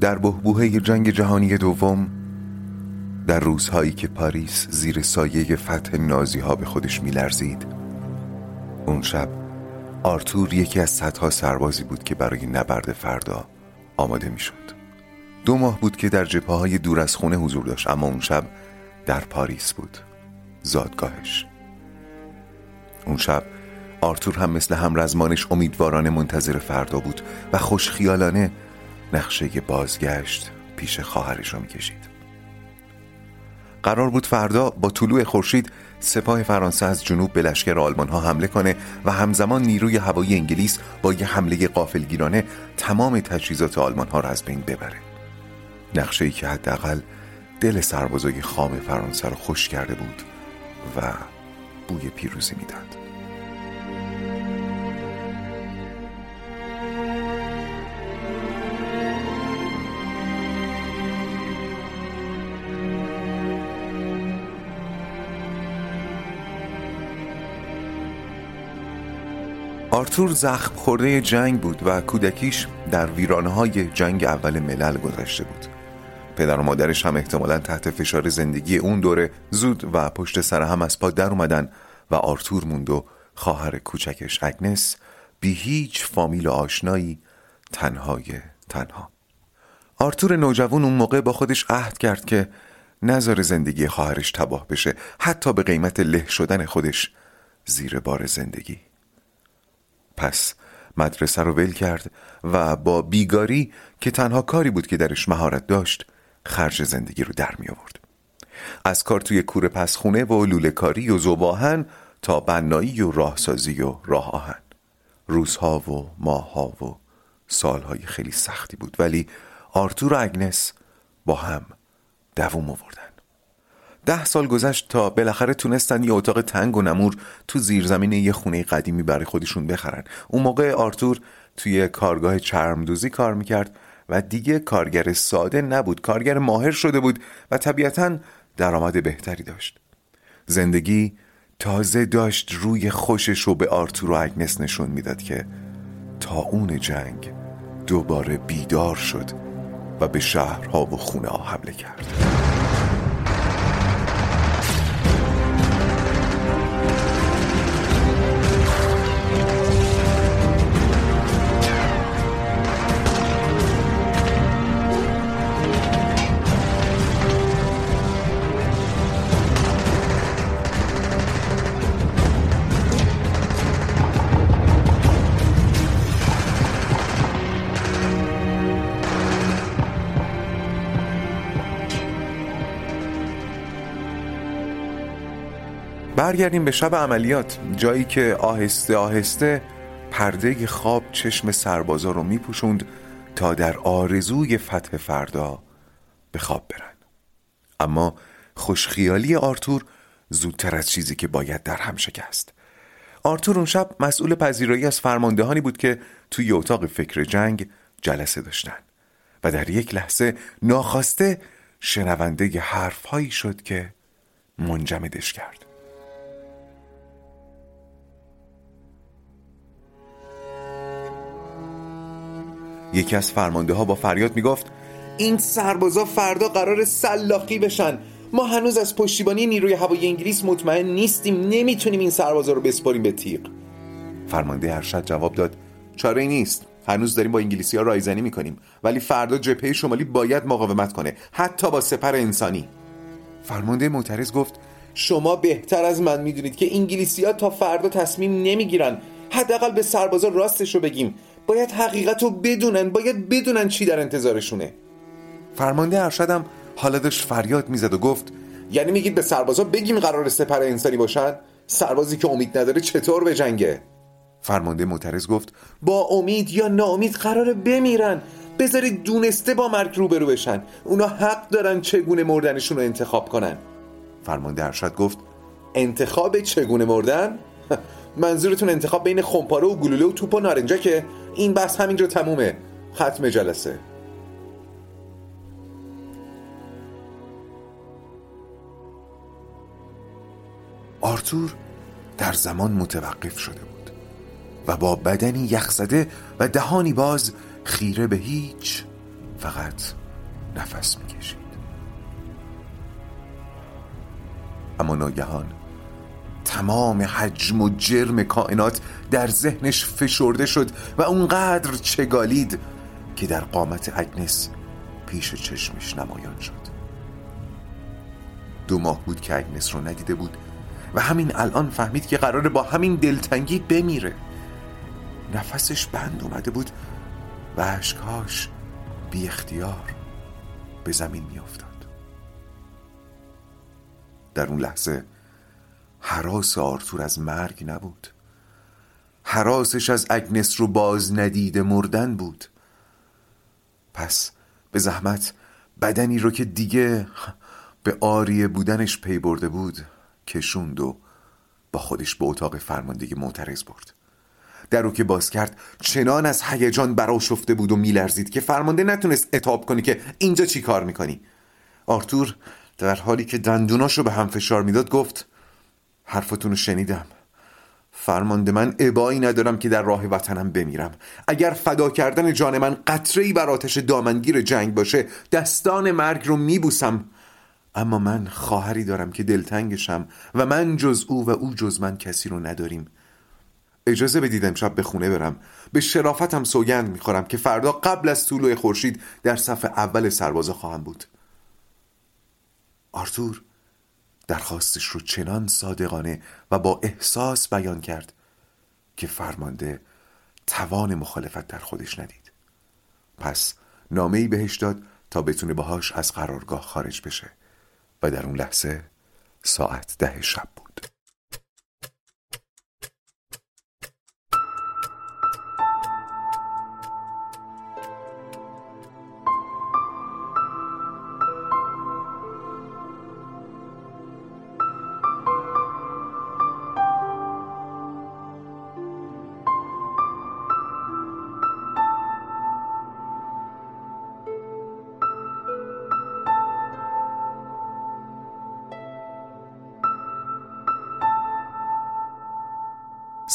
در بهبوهه جنگ جهانی دوم در روزهایی که پاریس زیر سایه فتح نازی ها به خودش میلرزید. اون شب آرتور یکی از صدها سربازی بود که برای نبرد فردا آماده می‌شد. دو ماه بود که در جبهه های دور از خونه حضور داشت اما اون شب در پاریس بود. زادگاهش. اون شب آرتور هم مثل همرزمانش امیدوارانه منتظر فردا بود و خوشخیالانه نقشه بازگشت پیش خواهرش را می‌کشید. قرار بود فردا با طلوع خورشید سپاه فرانسه از جنوب به لشکر آلمان ها حمله کنه و همزمان نیروی هوایی انگلیس با یه حمله قافلگیرانه تمام تجهیزات آلمان ها را از بین ببره. نقشه ای که حداقل دل سربازای خام فرانسه رو خوش کرده بود و بوی پیروزی می‌داد. آرتور زخم خورده جنگ بود و کودکیش در ویرانه های جنگ اول ملل گذشته بود. پدر و مادرش هم احتمالا تحت فشار زندگی اون دوره زود و پشت سر هم از پا در اومدن و آرتور موند و خواهر کوچکش اگنس بی هیچ فامیل و آشنایی تنهای تنها. آرتور نوجوان اون موقع با خودش عهد کرد که نظر زندگی خواهرش تباه بشه حتی به قیمت له شدن خودش زیر بار زندگی. پس مدرسه رو ول کرد و با بیگاری که تنها کاری بود که درش مهارت داشت خرج زندگی رو در می آورد. از کار توی کور پسخونه و لوله کاری و زباهن تا بنایی و راهسازی و راه آهن. روزها و ماهها و سالهای خیلی سختی بود ولی آرتور و اگنس با هم دووم آوردن. ده سال گذشت تا بالاخره تونستن یه اتاق تنگ و نمور تو زیرزمین یه خونه قدیمی برای خودشون بخرن. اون موقع آرتور توی کارگاه چرمدوزی کار می‌کرد و دیگه کارگر ساده نبود کارگر ماهر شده بود و طبیعتا درآمد بهتری داشت. زندگی تازه داشت روی خوشش رو به آرتور و اگنس نشون می‌داد که تا اون جنگ دوباره بیدار شد و به شهرها و خونه ها حمله کرد. برگردیم به شب عملیات. جایی که آهسته آهسته پرده خواب چشم سربازا رو میپوشوند تا در آرزوی فتح فردا به خواب برن. اما خوشخیالی آرتور زودتر از چیزی که باید در هم شکست. آرتور اون شب مسئول پذیرایی از فرماندهانی بود که توی اتاق فکر جنگ جلسه داشتن و در یک لحظه ناخواسته شنونده حرفهایی شد که منجمدش کرد. یکی از فرمانده ها با فریاد می‌گفت این سربازا فردا قرار سلاخی بشن. ما هنوز از پشتیبانی نیروی هوایی انگلیس مطمئن نیستیم. نمی‌تونیم این سربازا رو بسپاریم به تیغ. فرمانده ارشد جواب داد چاره نیست. هنوز داریم با انگلیسی ها رایزنی می‌کنیم. ولی فردا جبهه شمالی باید مقاومت کنه. حتی با سپر انسانی. فرمانده معترض گفت شما بهتر از من می‌دونید که انگلیسی ها تا فردا تصمیم نمی‌گیرن. حداقل به سربازا راستش رو بگیم. باید حقیقت رو بدونن باید بدونن چی در انتظارشونه. فرمانده ارشدم حالا داشت فریاد می‌زد و گفت یعنی میگید به سربازا بگیم قرار سپر انسانی باشن؟ سربازی که امید نداره چطور به جنگه؟ فرمانده معترض گفت با امید یا ناامید قراره بمیرن. بذارید دونسته با مرگ روبرو بشن. اونا حق دارن چگونه مردنشون رو انتخاب کنن. فرمانده ارشد گفت انتخاب چگونه مردن؟ منظورتون انتخاب بین خمپاره و گلوله و توپ و نارنجا که این بحث همینجا تمومه. ختم جلسه. آرتور در زمان متوقف شده بود و با بدنی یخزده و دهانی باز خیره به هیچ فقط نفس می‌کشید. اما ناگهان تمام حجم و جرم کائنات در ذهنش فشرده شد و اونقدر چگالید که در قامت اگنس پیش چشمش نمایان شد دو ماه بود که اگنس رو ندیده بود و همین الان فهمید که قراره با همین دلتنگی بمیره نفسش بند اومده بود و اشکاش بی اختیار به زمین می افتاد. در اون لحظه حراس آرتور از مرگ نبود. حراسش از اگنس رو باز ندیده مردن بود. پس به زحمت بدنی رو که دیگه به آریه بودنش پی برده بود کشوند و با خودش به اتاق فرماندگی معترض برد. در رو که باز کرد چنان از هیجان براشفته بود و میلرزید که فرمانده نتونست اتاب کنی که اینجا چی کار می‌کنی؟ آرتور در حالی که دندوناشو به هم فشار می‌داد گفت حرفتون رو شنیدم. فرمانده من ابایی ندارم که در راه وطنم بمیرم. اگر فدا کردن جان من قطره بر آتش دامنگیر جنگ باشه دستان مرگ رو میبوسم. اما من خواهری دارم که دلتنگشم و من جز او و او جز من کسی رو نداریم. اجازه بدید امشب به خونه برم. به شرافتم سوگند می‌خورم که فردا قبل از طلوع خورشید در صف اول سربازا خواهم بود. آرتور درخواستش رو چنان صادقانه و با احساس بیان کرد که فرمانده توان مخالفت در خودش ندید. پس نامه بهش داد تا بتونه باهاش از قرارگاه خارج بشه و در اون لحظه ساعت ده شب بود.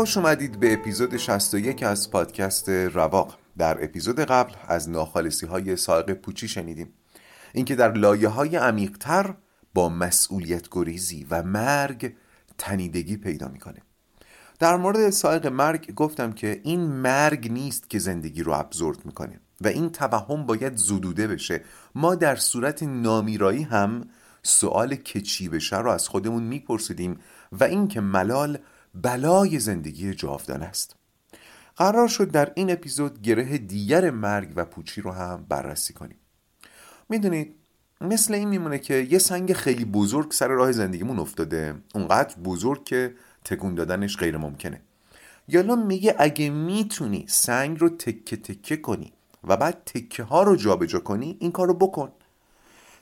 خوش اومدید به اپیزود 61 از پادکست رواق. در اپیزود قبل از ناخالصی های سائق پوچی شنیدیم. اینکه در لایه های عمیقتر با مسئولیت گریزی و مرگ تنیدگی پیدا می‌کنه. در مورد سائق مرگ گفتم که این مرگ نیست که زندگی رو ابزورد می‌کنه و این توهم باید زدوده بشه. ما در صورت نامیرایی هم سوال که چی بشه رو از خودمون میپرسیدیم و اینکه ملال بلای زندگی جاودان است. قرار شد در این اپیزود گره دیگر مرگ و پوچی رو هم بررسی کنیم. می‌دونید مثل این میمونه که یه سنگ خیلی بزرگ سر راه زندگیمون افتاده. اونقدر بزرگ که تکون دادنش غیر ممکنه. یالا میگه اگه می‌تونی سنگ رو تکه تکه کنی و بعد تکه ها رو جابجا کنی این کار رو بکن.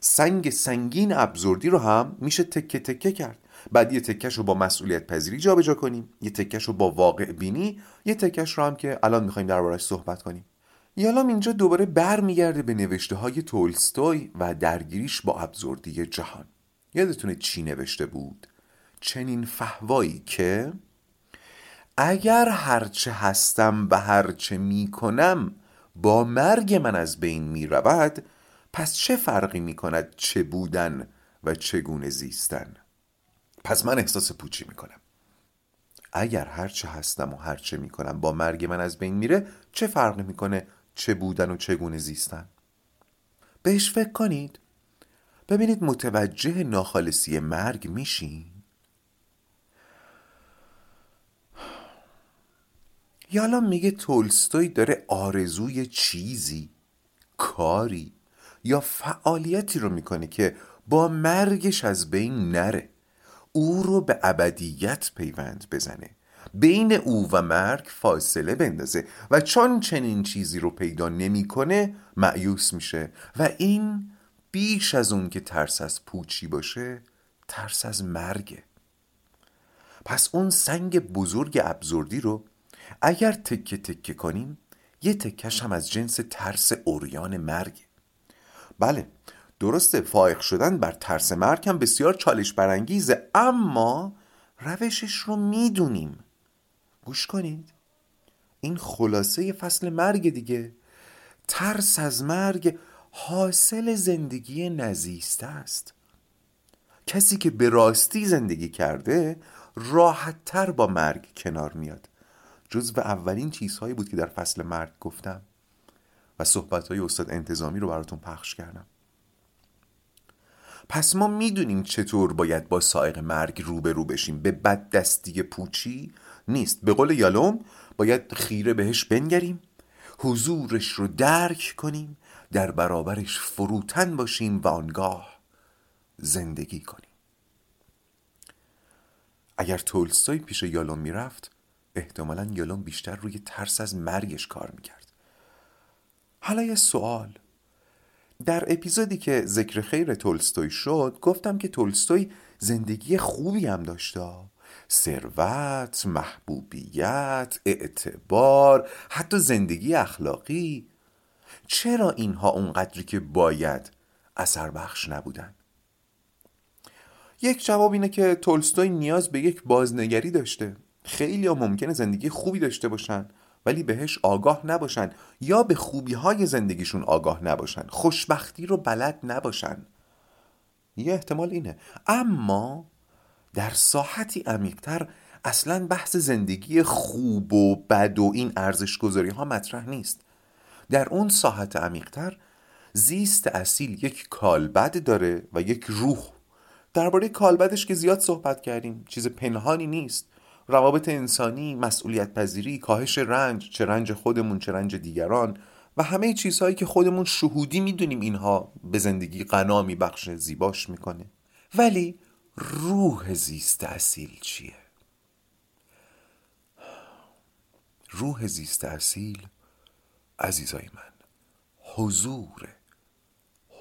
سنگ سنگین ابزوردی رو هم میشه تکه تکه کرد. بعد یه تکش رو با مسئولیت پذیری جابجا کنیم یه تکش رو با واقع بینی یه تکش رو هم که الان می‌خوایم دربارش صحبت کنیم. یالام اینجا دوباره برمیگرده به نوشته های تولستوی و درگیریش با ابزوردی جهان. یادتونه چی نوشته بود؟ چنین فهوایی که اگر هرچه هستم و هرچه می‌کنم با مرگ من از بین می‌رود پس چه فرقی می‌کند چه بودن و چگونه زیستن؟ پس من احساس پوچی می‌کنم. اگر هرچه هستم و هرچه می‌کنم با مرگ من از بین میره چه فرق می‌کنه چه بودن و چگونه زیستن؟ بهش فکر کنید. ببینید متوجه ناخالصی مرگ میشین. یالا میگه تولستوی داره آرزوی چیزی کاری یا فعالیتی رو می‌کنه که با مرگش از بین نره. او رو به ابدیت پیوند بزنه. بین او و مرگ فاصله بندازه و چون چنین چیزی رو پیدا نمی‌کنه معیوس میشه و این بیش از اون که ترس از پوچی باشه ترس از مرگه. پس اون سنگ بزرگ ابزوردی رو اگر تکه تکه کنیم یه تکش هم از جنس ترس اوریان مرگ بله درسته فائق شدن بر ترس مرگ هم بسیار چالش برانگیزه اما روشش رو می‌دونیم. گوش کنید. این خلاصه فصل مرگ دیگه. ترس از مرگ حاصل زندگی نزیسته است. کسی که به راستی زندگی کرده راحتتر با مرگ کنار میاد. جزو اولین چیزهایی بود که در فصل مرگ گفتم و صحبت استاد انتظامی رو براتون پخش کردم. پس ما می‌دونیم چطور باید با سائق مرگ روبرو بشیم. به بد دستی پوچی نیست. به قول یالوم باید خیره بهش بنگریم حضورش رو درک کنیم در برابرش فروتن باشیم و آنگاه زندگی کنیم. اگر تولستوی پیش یالوم می‌رفت احتمالا یالوم بیشتر روی ترس از مرگش کار می‌کرد. حالا یه سوال. در اپیزودی که ذکر خیر تولستوی شد گفتم که تولستوی زندگی خوبی هم داشته. ثروت، محبوبیت، اعتبار، حتی زندگی اخلاقی. چرا اینها اونقدری که باید اثر بخش نبودن؟ یک جواب اینه که تولستوی نیاز به یک بازنگری داشته. خیلی ها ممکنه زندگی خوبی داشته باشن. ولی بهش آگاه نباشن یا به خوبی های زندگیشون آگاه نباشن. خوشبختی رو بلد نباشن. یه احتمال اینه. اما در ساحتی عمیقتر اصلا بحث زندگی خوب و بد و این ارزش گذاری ها مطرح نیست. در اون ساحت عمیقتر زیست اصیل یک کالبد داره و یک روح. درباره کالبدش که زیاد صحبت کردیم چیز پنهانی نیست. روابط انسانی، مسئولیت پذیری، کاهش رنج، چه رنج خودمون چه رنج دیگران و همه چیزهایی که خودمون شهودی می‌دونیم اینها به زندگی غنا بخش زیباش می‌کنه ولی روح زیست اصیل چیه؟ روح زیست اصیل عزیزای من حضور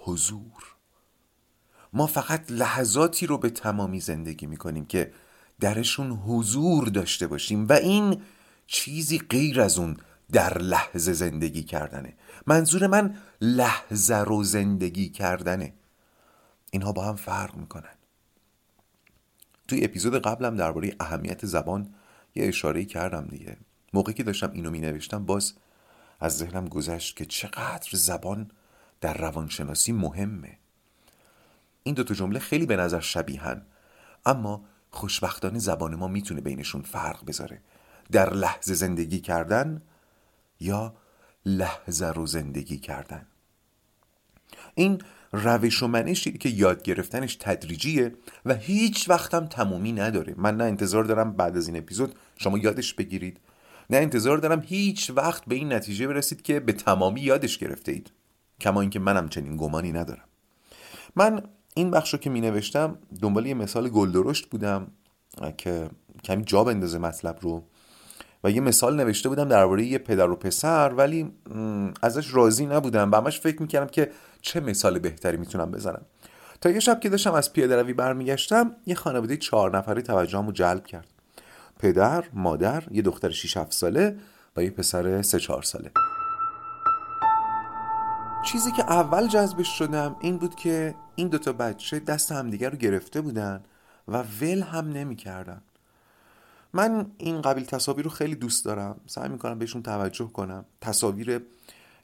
حضور ما فقط لحظاتی رو به تمامی زندگی می‌کنیم که درشون حضور داشته باشیم و این چیزی غیر از اون در لحظه زندگی کردنه. منظور من لحظه رو زندگی کردنه. اینها با هم فرق می‌کنن. توی اپیزود قبلم درباره اهمیت زبان یه اشاره کردم دیگه. موقعی که داشتم اینو می نوشتم باز از ذهنم گذشت که چقدر زبان در روانشناسی مهمه. این دوتا جمله خیلی به نظر شبیهن. اما خوشبختانه زبان ما می‌تونه بینشون فرق بذاره. در لحظه زندگی کردن یا لحظه رو زندگی کردن. این روش و منشی که یاد گرفتنش تدریجیه و هیچ وقتم تمومی نداره. من نه انتظار دارم بعد از این اپیزود شما یادش بگیرید. نه انتظار دارم هیچ وقت به این نتیجه برسید که به تمامی یادش گرفته اید کما اینکه منم چنین گمانی ندارم. من این بخش رو که می نوشتم دنبال یه مثال گلدرشت بودم که کمی جا بندازه مطلب رو و یه مثال نوشته بودم درباره یه پدر و پسر ولی ازش راضی نبودم و همش فکر می‌کردم که چه مثال بهتری می‌تونم بزنم. تا یه شب که داشتم از پیاده روی برمیگشتم یه خانواده چهار نفری توجهمو جلب کرد. پدر، مادر، یه دختر 6 7 ساله و یه پسر 3 4 ساله. چیزی که اول جذبش شدم این بود که این دوتا بچه دست همدیگر رو گرفته بودن و ول هم نمی‌کردن. من این قبیل تصاویر رو خیلی دوست دارم. سعی می‌کنم بهشون توجه کنم. تصاویر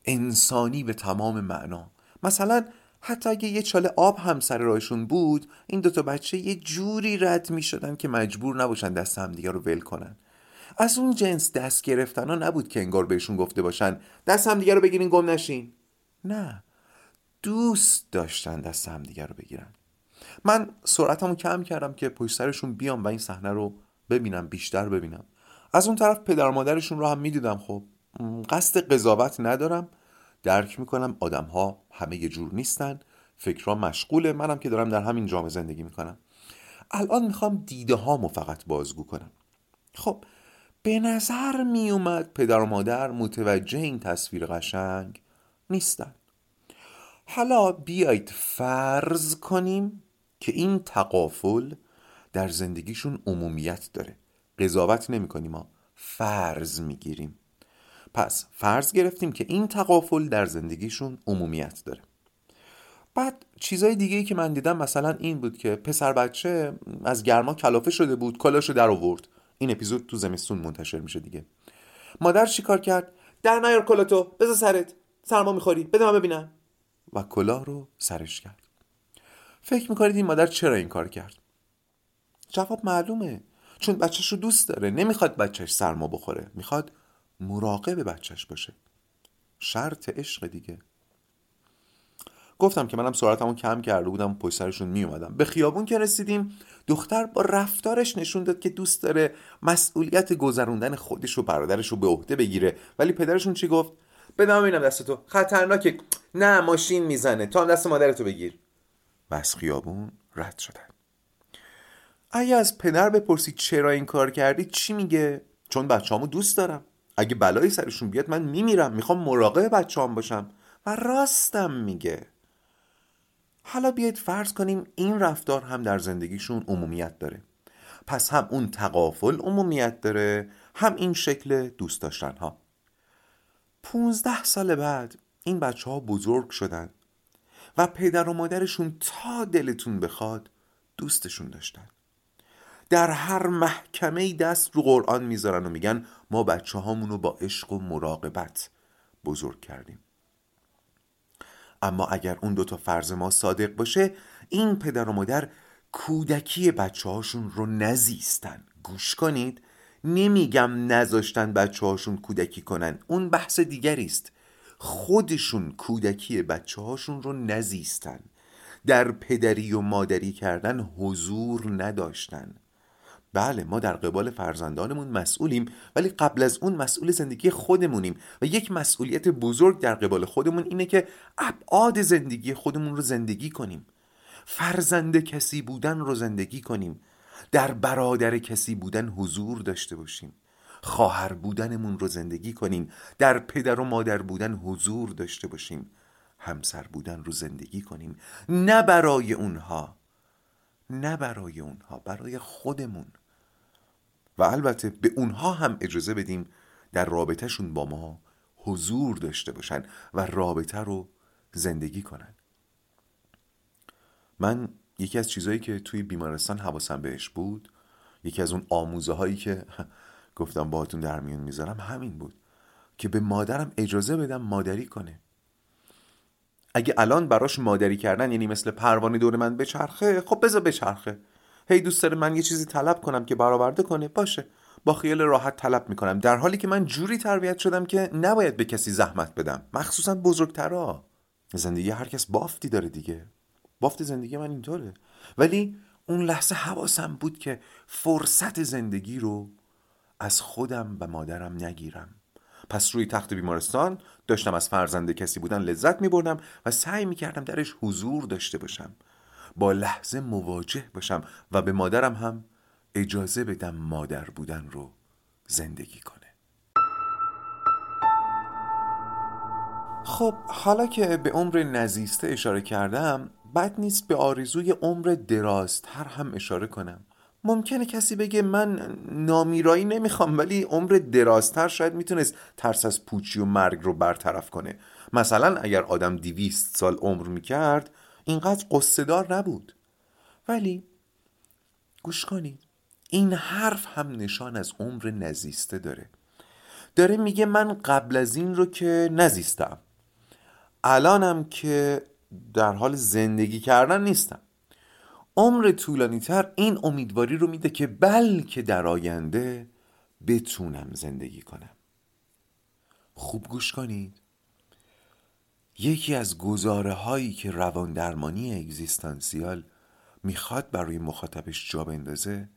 انسانی به تمام معنا. مثلا حتی اگه یه چاله آب هم سر راهشون بود این دوتا بچه یه جوری رد می‌شدن که مجبور نباشن دست همدیگه رو ول کنن. از اون جنس دست گرفتن ها نبود که انگار بهشون گفته باشن دست همدیگه رو بگیرین گم نشین. نه. دوست داشتن دست همدیگه رو بگیرن. من سرعتمو کم کردم که پشت سرشون بیام و این صحنه رو ببینم بیشتر ببینم. از اون طرف پدر مادرشون رو هم می‌دیدم. خب قصد قضاوت ندارم. درک می‌کنم آدم ها همه یه جور نیستن. فکرها مشغوله. منم که دارم در همین جامعه زندگی می‌کنم. الان می‌خوام دیده هامو فقط بازگو کنم. خب به نظر می اومد پدر و مادر متوجه این تصویر قشنگ نیستن. حالا بیایید فرض کنیم که این تقافل در زندگیشون عمومیت داره. قضاوت نمی کنیم ما فرض می‌گیریم پس فرض گرفتیم که این تقافل در زندگیشون عمومیت داره. بعد چیزای دیگه ای که من دیدم مثلا این بود که پسر بچه از گرما کلافه شده بود کلاشو در آورد. این اپیزود تو زمستون منتشر میشه دیگه. مادر چیکار کرد؟ در نیار کلاتو بذار سرت. سرما می‌خوری بده من ببینم. و کلاه رو سرش کرد. فکر می‌کنید این مادر چرا این کار کرد؟ جواب معلومه. چون بچهش رو دوست داره. نمی‌خواد بچهش سرما بخوره. می‌خواد مراقب بچهش باشه. شرط عشق دیگه. گفتم که منم سرعتمو کم کرده بودم. پشت سرشون می اومدم به خیابون که رسیدیم دختر با رفتارش نشون داد که دوست داره مسئولیت گذروندن خودش و برادرش رو به عهده بگیره. ولی پدرشون چی گفت؟ بدم ببینم دست تو. خطرناکه نه ماشین می‌زنه. تو هم دست مادرتو بگیر. و از خیابون رد شدن. اگه از پدر بپرسی چرا این کار کردی؟ چی میگه؟ چون بچه‌هامو دوست دارم. اگه بلایی سرشون بیاد من میمیرم. می‌خوام مراقب بچه‌هام باشم. و راستم میگه. حالا بیاید فرض کنیم این رفتار هم در زندگیشون عمومیت داره. پس هم اون تقافل عمومیت داره هم این شکل دوست داشتن ها پونزده سال بعد این بچه ها بزرگ شدن و پدر و مادرشون تا دلتون بخواد دوستشون داشتن. در هر محکمه دست رو قرآن می‌ذارن و میگن ما بچه هامونو با عشق و مراقبت بزرگ کردیم. اما اگر اون دوتا فرض ما صادق باشه این پدر و مادر کودکی بچه هاشون رو نزیستن. گوش کنید. نمیگم نذاشتن بچه هاشون کودکی کنن اون بحث دیگری است. خودشون کودکی بچه هاشون رو نزیستن. در پدری و مادری کردن حضور نداشتن. بله ما در قبال فرزندانمون مسئولیم ولی قبل از اون مسئول زندگی خودمونیم و یک مسئولیت بزرگ در قبال خودمون اینه که ابعاد زندگی خودمون رو زندگی کنیم. فرزند کسی بودن رو زندگی کنیم. در برادر کسی بودن حضور داشته باشیم. خواهر بودنمون رو زندگی کنیم. در پدر و مادر بودن حضور داشته باشیم. همسر بودن رو زندگی کنیم. نه برای اونها. نه برای اونها برای خودمون. و البته به اونها هم اجازه بدیم در رابطهشون با ما حضور داشته باشن و رابطه رو زندگی کنن. من یکی از چیزهایی که توی بیمارستان حواسم بهش بود یکی از اون آموزه هایی که گفتم باهاتون در میون می‌ذارم همین بود که به مادرم اجازه بدم مادری کنه. اگه الان براش مادری کردن یعنی مثل پروانه دور من بچرخه خب بذار بچرخه. هی دوست داره من یه چیزی طلب کنم که برآورده کنه باشه. با خیال راحت طلب می‌کنم. در حالی که من جوری تربیت شدم که نباید به کسی زحمت بدم. مخصوصا بزرگترا. زندگی هر کس بافتی داره دیگه. بافت زندگی من اینطوره. ولی اون لحظه حواسم بود که فرصت زندگی رو از خودم و مادرم نگیرم. پس روی تخت بیمارستان داشتم از فرزند کسی بودن لذت می بردم و سعی می کردم درش حضور داشته باشم. با لحظه مواجه باشم و به مادرم هم اجازه بدم مادر بودن رو زندگی کنه. خب حالا که به عمر نزیسته اشاره کردم بد نیست به آرزوی عمر درازتر هم اشاره کنم. ممکنه کسی بگه من نامیرایی نمی‌خوام ولی عمر درازتر شاید می‌تونست ترس از پوچی و مرگ رو برطرف کنه. مثلا اگر آدم دیویست سال عمر می‌کرد اینقدر قصدار نبود. ولی گوش کنید این حرف هم نشان از عمر نزیسته داره. داره میگه من قبل از این رو که نزیستم. الانم که در حال زندگی کردن نیستم. عمر طولانی تر این امیدواری رو میده که بلکه در آینده بتونم زندگی کنم. خوب گوش کنید. یکی از گزاره هایی که روان درمانی اگزیستانسیال می‌خواد برای مخاطبش جا بندازه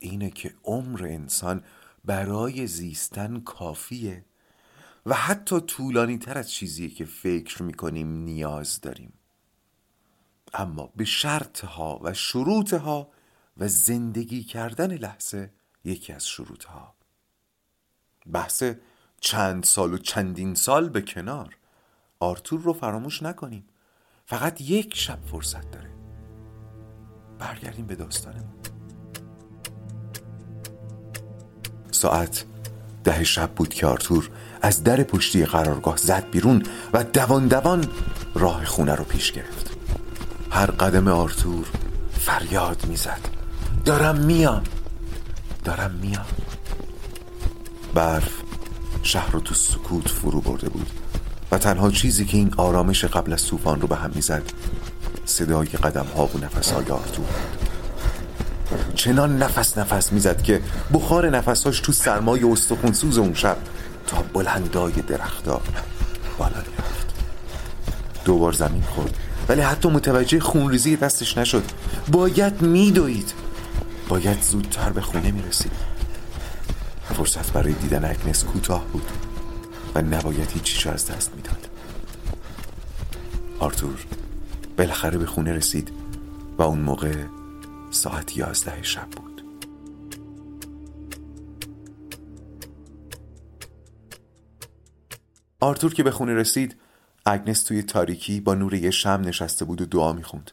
اینه که عمر انسان برای زیستن کافیه. و حتی طولانی تر از چیزیه که فکر می‌کنیم نیاز داریم. اما به شرطها و شروطها و زندگی کردن لحظه یکی از شروطها. بحث چند سال و چندین سال به کنار. آرتور رو فراموش نکنیم. فقط یک شب فرصت داره. برگردیم به داستانمون. ساعت ده شب بود که آرتور از در پشتی قرارگاه زد بیرون و دوان دوان راه خونه رو پیش گرفت. هر قدم آرتور فریاد می‌زد. دارم میام. دارم میام. برف شهر رو تو سکوت فرو برده بود و تنها چیزی که این آرامش قبل از طوفان رو به هم می‌زد صدای قدم ها و نفس های آرتور چنان نفس نفس می‌زد که بخار نفسهاش تو سرمای استخونسوز اون شب تا بلندای درختها بالا می‌رفت. دوبار زمین خورد ولی حتی متوجه خونریزی دستش نشد. باید میدوید. باید زودتر به خونه می‌رسید. فرصت برای دیدن اگنس کوتاه بود و نباید هیچیش از دست می‌داد. آرتور بالاخره به خونه رسید و اون موقع ساعت یازده شب بود. آرتور که به خونه رسید اگنس توی تاریکی با نور یه شم نشسته بود و دعا می‌خوند.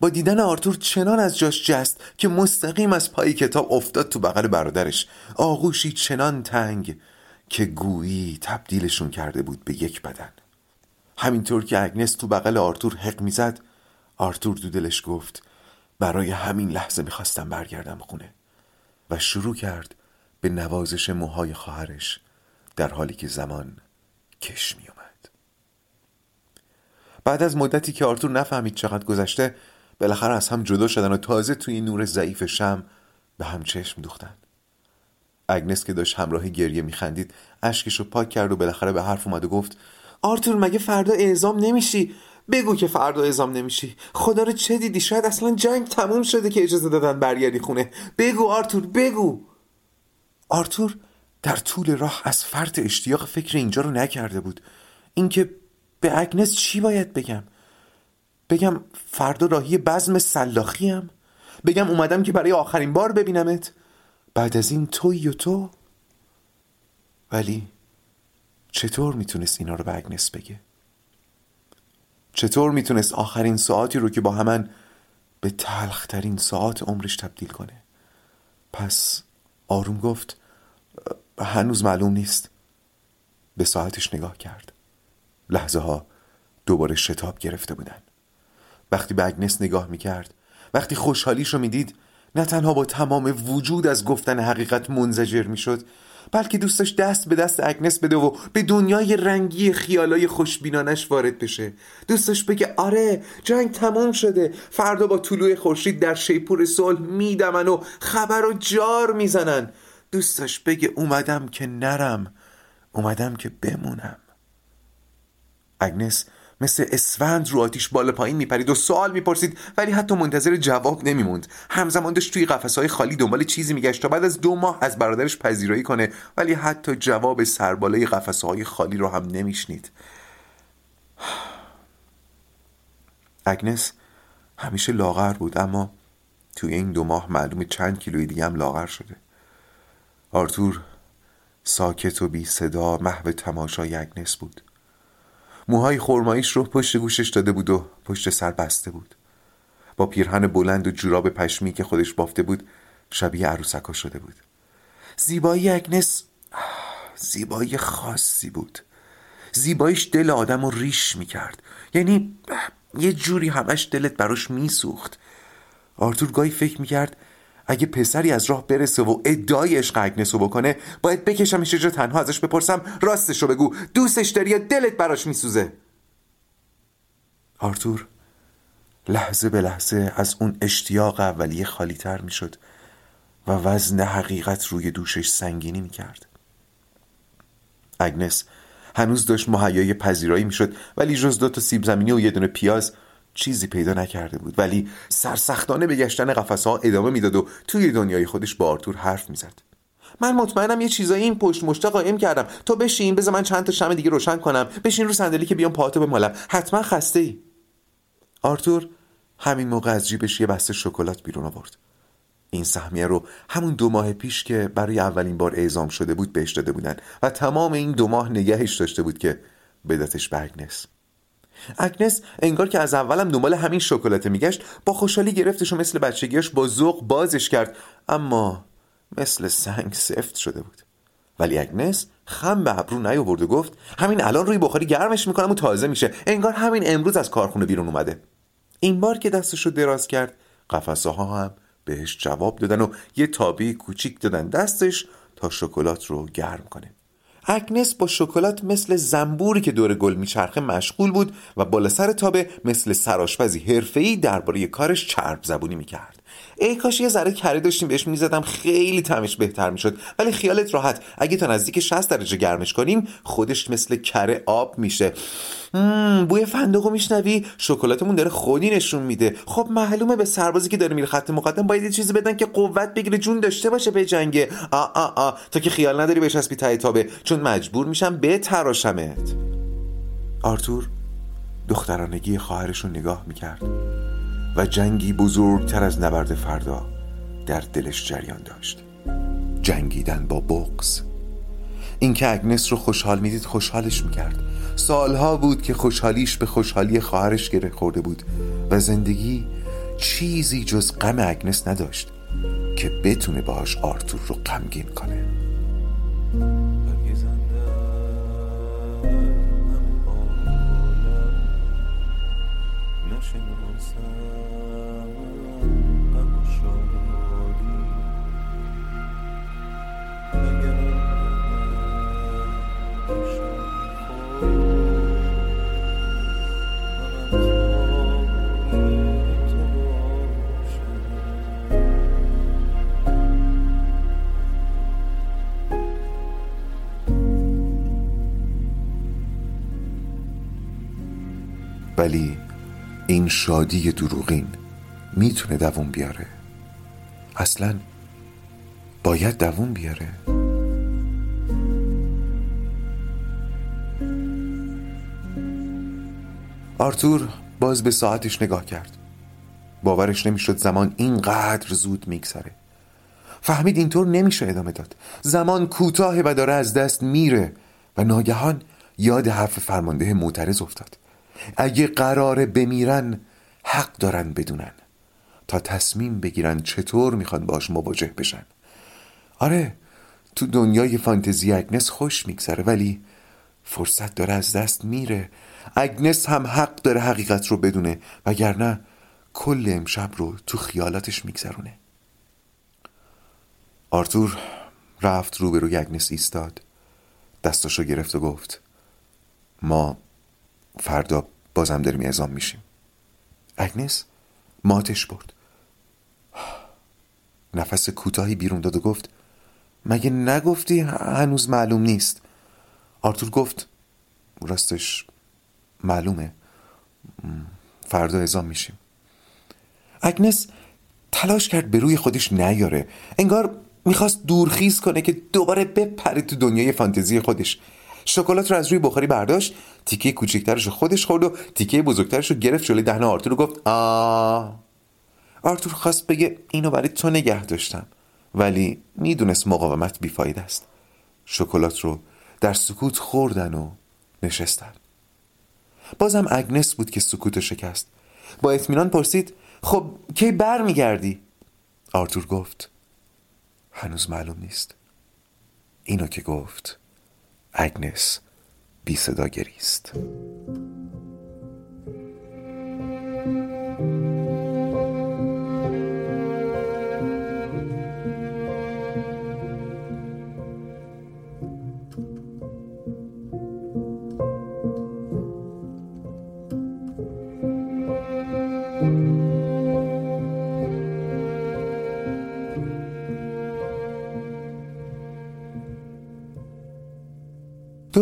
با دیدن آرتور چنان از جاش جست که مستقیم از پای کتاب افتاد تو بغل برادرش. آغوشی چنان تنگ که گویی تبدیلشون کرده بود به یک بدن. همینطور که اگنس تو بغل آرتور حق می‌زد آرتور دو دلش گفت برای همین لحظه می‌خواستم برگردم خونه و شروع کرد به نوازش موهای خواهرش در حالی که زمان کش می اومد. بعد از مدتی که آرتور نفهمید چقدر گذشته بالاخره از هم جدا شدن و تازه توی نور ضعیف شم به هم چشم دوختن اگنس که داشت همراه گریه میخندید اشکش رو پاک کرد و بالاخره به حرف اومد و گفت آرتور مگه فردا اعزام نمیشی بگو که فردا اعزام نمیشی. خدا رو چه دیدی؟ شاید اصلا جنگ تموم شده که اجازه دادن برگردی خونه. بگو آرتور بگو. آرتور در طول راه از فرط اشتیاق فکر اینجا رو نکرده بود. اینکه به اگنس چی باید بگم؟ بگم فردا راهی بزم سلاخیم؟ بگم اومدم که برای آخرین بار ببینمت؟ بعد از این توی و تو؟ ولی چطور می‌تونست اینا رو به اگنس بگه؟ چطور می‌تونست آخرین ساعتی رو که با همن به تلخترین ساعت عمرش تبدیل کنه؟ پس آروم گفت هنوز معلوم نیست. به ساعتش نگاه کرد. لحظه ها دوباره شتاب گرفته بودن وقتی به اگنس نگاه می‌کرد وقتی خوشحالیش رو می‌دید نه تنها با تمام وجود از گفتن حقیقت منزجر می‌شد بلکه دوستش دست به دست اگنس بده و به دنیای رنگی خیالای خوشبینانش وارد بشه. دوستش بگه آره جنگ تموم شده. فردا با طلوع خورشید در شیپور صلح میدمن و خبر و جار می‌زنن. دوستش بگه اومدم که نرم. اومدم که بمونم. اگنس مثل اسفند رو آتیش بالا پایین میپرید و سوال می‌پرسید ولی حتی منتظر جواب نمیموند. همزمان داشت توی قفسهای خالی دنبال چیزی میگشت تا بعد از دو ماه از برادرش پذیرایی کنه ولی حتی جواب سربالای قفسهای خالی رو هم نمیشنید. اگنس همیشه لاغر بود اما توی این دو ماه معلوم چند کیلوی دیگه هم لاغر شده. آرتور ساکت و بی صدا محو تماشای اگنس بود. موهای خرماییش رو پشت گوشش داده بود و پشت سر بسته بود. با پیرهن بلند و جوراب پشمی که خودش بافته بود شبیه عروسکا شده بود. زیبایی اگنس زیبایی خاصی بود. زیباییش دل آدم رو ریش می‌کرد. یعنی یه جوری همش دلت براش میسوخت. آرتور گاهی فکر می‌کرد اگه پسری از راه برسه و ادعای عشق اگنسو بکنه باید بکشمش جا تنها ازش بپرسم راستش رو بگو. دوستش داری یا دلت براش میسوزه؟ آرتور لحظه به لحظه از اون اشتیاق اولیه خالی تر می‌شد و وزن حقیقت روی دوشش سنگینی می‌کرد. اگنس هنوز داشت مهیای پذیرایی می‌شد ولی جز دو تا سیب زمینی و یه دونه پیاز چیزی پیدا نکرده بود. ولی سرسختانه به گشتن قفسه ها ادامه می‌داد و توی دنیای خودش با آرتور حرف می‌زد. من مطمئنم یه چیزایی این پشت مشته قایم کردم. تو بشین بذار من چند تا شم دیگه روشن کنم. بشین رو صندلی که بیام پاهاتو بمالم. حتما خسته ای آرتور همین موقع از جیبش یه بسته شکلات بیرون آورد. این سهمیه رو همون دو ماه پیش که برای اولین بار اعزام شده بود بهش داده بودن و تمام این دو ماه نگهش داشته بود که بدتش به اگنس اگنس انگار که از اولم دنبال همین شکلات میگشت با خوشحالی گرفتش و مثل بچگیاش با ذوق بازش کرد. اما مثل سنگ سفت شده بود. ولی اگنس خم به ابرو نیاورد و گفت همین الان روی بخاری گرمش می‌کنم و تازه میشه. انگار همین امروز از کارخونه بیرون اومده. این بار که دستش رو دراز کرد قفسه ها هم بهش جواب دادن و یه تابی کوچیک دادن. دستش تا شکلات رو گرم کنه. اگنس با شکلات مثل زنبوری که دور گل میچرخه مشغول بود و بالا سر تابه مثل سراشپزی حرفه‌ای درباره کارش چرب زبونی می‌کرد. ای کاش یه ذره کره داشتیم بهش می‌زدم خیلی تمش بهتر می‌شد. ولی خیالت راحت. اگه تا نزدیک 60 درجه گرمش کنیم خودش مثل کره آب میشه. بوی فندقو میشنوی؟ شکلاتمون داره خودی نشون میده. خب معلومه به سربازی که داره میره خط مقدم باید یه چیزی بدن که قوت بگیره. جون داشته باشه به جنگه آ آ آ. تا که خیال نداری بهش اسبی تای تابه. چون مجبور میشم به تراشمت آرتور دخترانگی خواهرش رو نگاه می‌کرد. و جنگی بزرگتر از نبرد فردا در دلش جریان داشت. جنگیدن با بغز اینکه اگنس رو خوشحال می‌دید خوشحالش می‌کرد. سالها بود که خوشحالیش به خوشحالی خواهرش گره خورده بود و زندگی چیزی جز غم اگنس نداشت که بتونه باهاش آرتور رو غمگین کنه. شادی دروغین می‌تونه دووم بیاره. اصلا باید دووم بیاره. آرتور باز به ساعتش نگاه کرد. باورش نمی‌شد زمان اینقدر زود میگذره. فهمید اینطور نمیشه ادامه داد. زمان کوتاه و داره از دست میره و ناگهان یاد حرف فرمانده معترض افتاد. اگه قراره بمیرن حق دارن بدونن. تا تصمیم بگیرن چطور می‌خوان باش مواجه بشن. آره تو دنیای فانتزی اگنس خوش میگذره ولی فرصت داره از دست میره. اگنس هم حق داره حقیقت رو بدونه وگرنه کل امشب رو تو خیالاتش میگذرونه. آرتور رفت روبروی اگنس ایستاد. دستاشو گرفت و گفت ما فردا بازم داریم اعزام میشیم. اگنس ماتش برد. نفس کوتاهی بیرون داد و گفت مگه نگفتی هنوز معلوم نیست؟ آرتور گفت راستش معلومه. فردا اعزام میشیم. اگنس تلاش کرد به روی خودش نیاره. انگار می‌خواست دورخیز کنه که دوباره بپره تو دنیای فانتزی خودش. شکلات رو از روی بخاری برداشت تیکه کوچکترش خودش خورد و تیکه بزرگترش رو گرفت جلوی دهن آرتور و گفت آ. آرتور خواست بگه اینو برای تو نگه داشتم. ولی می‌دونست مقاومت بیفاید است. شکلات رو در سکوت خوردن و نشستن. بازم اگنس بود که سکوت شکست. با اطمینان پرسید خب کی بر میگردی؟ آرتور گفت هنوز معلوم نیست. اینو که گفت اگنس. بی صدا گریست.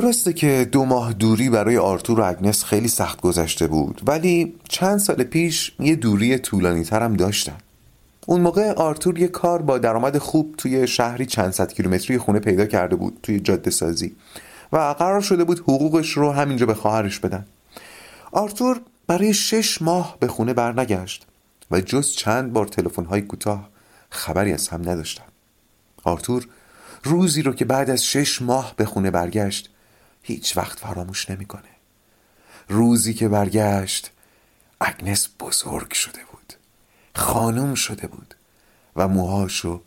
درسته که دو ماه دوری برای آرتور و اگنس خیلی سخت گذشته بود ولی چند سال پیش یه دوری طولانی ترم داشتن. اون موقع آرتور یه کار با درآمد خوب توی شهری چند صد کیلومتری خونه پیدا کرده بود توی جاده سازی و قرار شده بود حقوقش رو همینجا به خواهرش بدن. آرتور برای شش ماه به خونه برنگشت و جز چند بار تلفن‌های کوتاه خبری از هم نداشتن. آرتور روزی رو که بعد از شش ماه به خونه برگشت هیچ وقت فراموش نمی‌کنه. روزی که برگشت اگنس بزرگ شده بود. خانم شده بود و موهاشو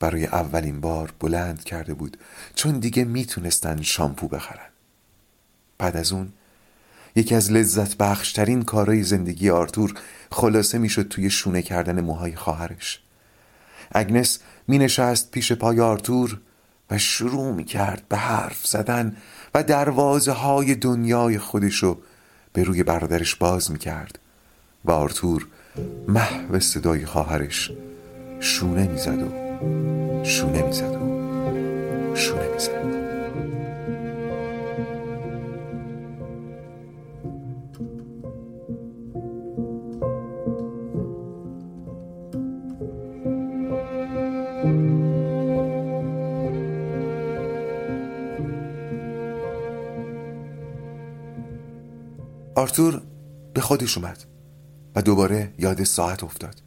برای اولین بار بلند کرده بود چون دیگه می‌تونستن شامپو بخرن. بعد از اون یکی از لذت بخشترین کارهای زندگی آرتور خلاصه می‌شد توی شونه کردن موهای خواهرش. اگنس می نشست پیش پای آرتور و شروع می کرد به حرف زدن و دروازه های دنیای خودشو به روی برادرش باز می کرد و آرتور محو صدای خواهرش شونه می‌زد و شونه می‌زد و شونه می‌زد. آرتور به خودش اومد و دوباره یاد ساعت افتاد.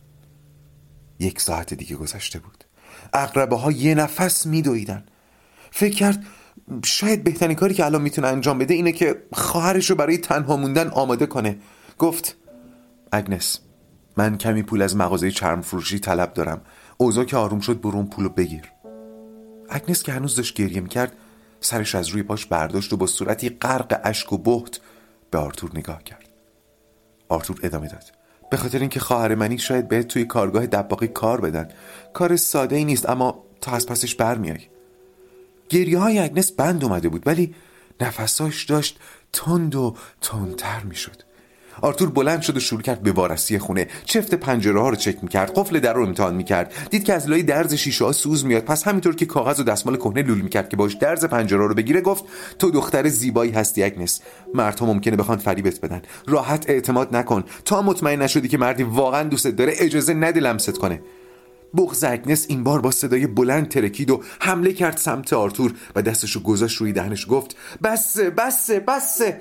یک ساعت دیگه گذشته بود. اقربه ها یه نفس میدویدن. فکر کرد شاید بهترین کاری که الان می‌تونه انجام بده اینه که خواهرش رو برای تنها موندن آماده کنه. گفت اگنس من کمی پول از مغازه چرم فروشی طلب دارم. اوضاع که آروم شد برون پولو بگیر. اگنس که هنوز داشت گریه می‌کرد سرش از روی پاش برداشت و با صورتی غرق اشک و بهت به آرتور نگاه کرد. آرتور ادامه داد. به خاطر اینکه خواهر منی شاید بهت توی کارگاه دباقی کار بدن. کار ساده ای نیست اما تو از پسش برمیای. گریه های اگنس بند اومده بود ولی نفساش داشت تند و تندتر می‌شد. آرتور بلند شد و شروع کرد به وارسی خونه. چفت پنجره ها رو چک می‌کرد قفل در رو امتحان می‌کرد. دید که از لای درز شیشه ها سوز میاد. پس همینطور که کاغذ و دستمال کهنه لول می‌کرد که باش درز پنجره رو بگیره گفت تو دختر زیبایی هستی اگنس. مردها ممکنه بخوان فریبت بدن. راحت اعتماد نکن. تا مطمئن نشدی که مردی واقعا دوستت داره اجازه نده لمست کنه. بغض اگنس این بار با صدای بلند ترکید و حمله کرد سمت آرتور و دستشو گذاشت روی دهنش. گفت بسه بسه بسه.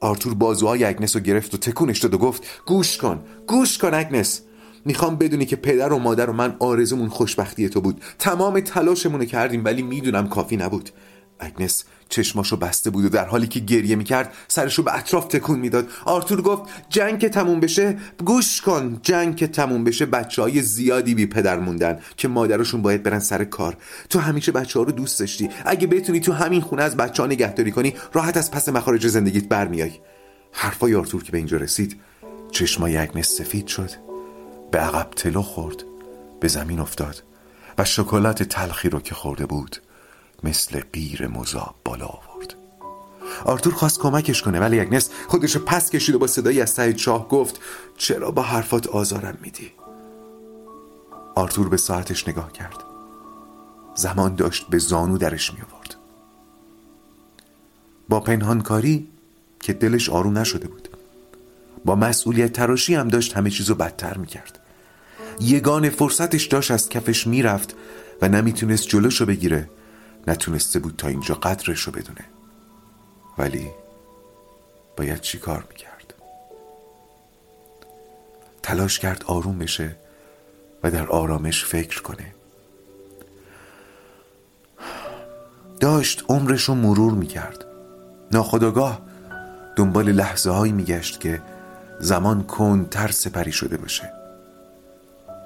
آرتور بازوهای اگنس رو گرفت و تکونش داد و گفت گوش کن گوش کن اگنس. می‌خوام بدونی که پدر و مادر و من آرزومون خوشبختی تو بود. تمام تلاشمون کردیم ولی می‌دونم کافی نبود. اگنس چشماشو بسته بود و در حالی که گریه می‌کرد سرشو به اطراف تکون می‌داد. آرتور گفت جنگ که تموم بشه گوش کن. جنگ که تموم بشه بچه های زیادی بی پدر موندن که مادرشون باید برن سر کار. تو همیشه بچه ها رو دوست داشتی. اگه بتونی تو همین خونه از بچه ها نگهداری کنی راحت از پس مخارج زندگیت برمیای. حرفای آرتور که به اینجا رسید چشمای اگنس سفید شد به عقب تلو خورد به زمین افتاد و شکلات تلخی رو که خورده بود مثل قیر مذاب بالا آورد. آرتور خواست کمکش کنه ولی اگنس خودش پس کشید و با صدایی از ته چاه گفت چرا با حرفات آزارم میدی؟ آرتور به ساعتش نگاه کرد. زمان داشت به زانو درش می آورد با پنهانکاری که دلش آروم نشده بود. با مسئولیت تراشی هم داشت همه چیزو بدتر می‌کرد. یگان فرصتش داشت از کفش می‌رفت و نمی‌تونست جلوشو بگیره. نتونسته بود تا اینجا قدرش رو بدونه. ولی باید چی کار می‌کرد؟ تلاش کرد آروم بشه و در آرامش فکر کنه. داشت عمرش رو مرور می‌کرد. ناخداگاه دنبال لحظه هایی میگشت که زمان تر سپری شده باشه.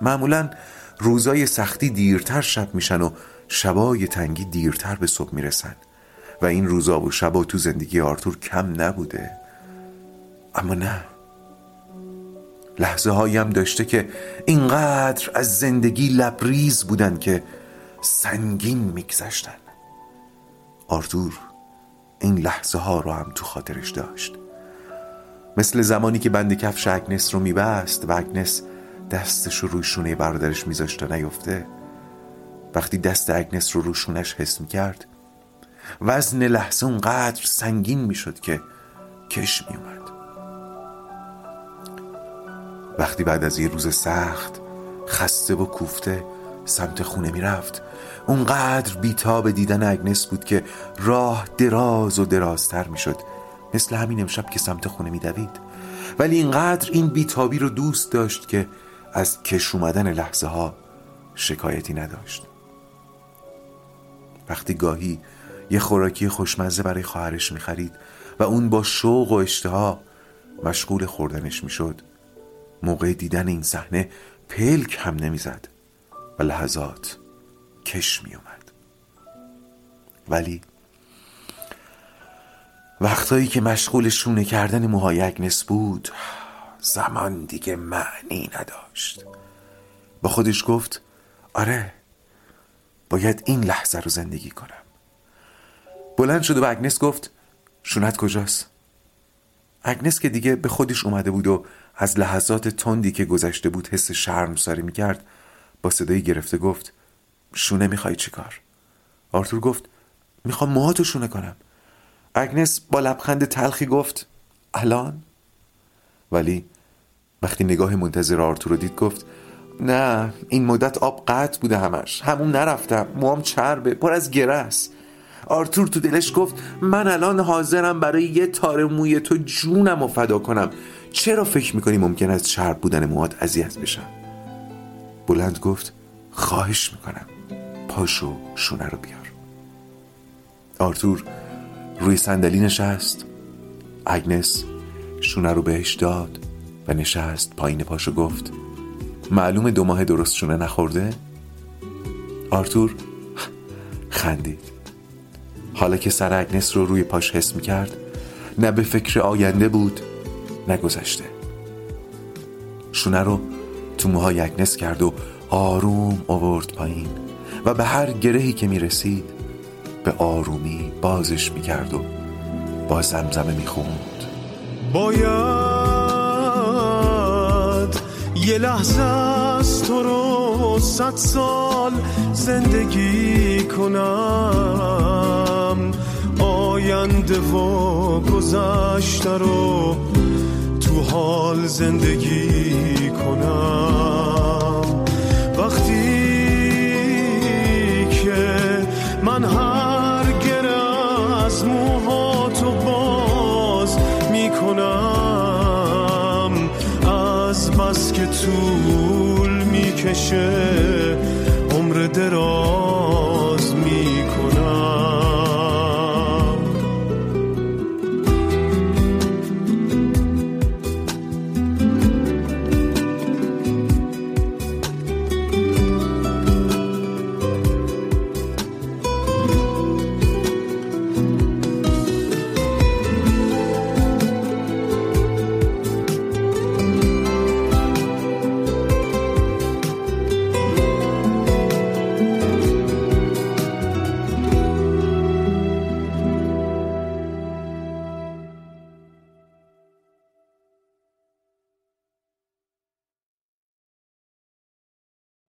معمولا روزای سختی دیرتر شب میشن و شبای تنگی دیرتر به صبح می‌رسن و این روزا و شبا تو زندگی آرتور کم نبوده. اما نه. لحظه هایی داشته که اینقدر از زندگی لبریز بودن که سنگین میگذشتن. آرتور این لحظه ها رو هم تو خاطرش داشت. مثل زمانی که بند کفش اگنس رو میبست و اگنس دستش رو روی شونه برادرش میذاشت تا نیفته وقتی دست اگنس رو روشونش حس می کرد وزن لحظه اونقدر سنگین می شد که کش می اومد وقتی بعد از یه روز سخت خسته و کوفته سمت خونه می رفت اونقدر بیتاب دیدن اگنس بود که راه دراز و درازتر می شد مثل همین امشب که سمت خونه می دوید ولی اینقدر این بیتابی رو دوست داشت که از کش اومدن لحظه ها شکایتی نداشت. وقتی گاهی یه خوراکی خوشمزه برای خواهرش می‌خرید و اون با شوق و اشتها مشغول خوردنش می‌شد موقع دیدن این صحنه پلک هم نمی‌زد و لحظات کش میومد ولی وقتایی که مشغول شونه کردن موهای اگنس بود زمان دیگه معنی نداشت. با خودش گفت آره باید این لحظه رو زندگی کنم. بلند شد و اگنس گفت شونت کجاست؟ اگنس که دیگه به خودش اومده بود و از لحظات تندی که گذشته بود حس شرم ساری می‌کرد با صدایی گرفته گفت شونه می‌خوای چیکار آرتور گفت می‌خوام موهاتو شونه کنم. اگنس با لبخند تلخی گفت الان؟ ولی وقتی نگاه منتظر آرتور رو دید گفت نه این مدت آب قطع بوده همش. همون نرفتم. موام چربه پر از گره است آرتور تو دلش گفت من الان حاضرم برای یه تار موی تو جونم و فدا کنم. چرا فکر می‌کنی ممکن است چرب بودن موات اذیت بشم؟ بلند گفت خواهش می‌کنم. پاشو شونه رو بیار. آرتور روی صندلی نشست. اگنس شونه رو بهش داد و نشست پایین پاشو گفت معلوم دو ماه درست شونه نخورده؟ آرتور خندید. حالا که سر اگنس رو روی پاش حس می‌کرد نه به فکر آینده بود نه گذشته. شونه رو تو موهای اگنس کرد و آروم آورد پایین و به هر گرهی که می‌رسید به آرومی بازش می‌کرد و با زمزمه می‌خوند. باید یه لحظه از تو رو صد سال زندگی کنم. آینده و گذشته رو تو حال زندگی کنم. طول می‌کشه. عمر دراز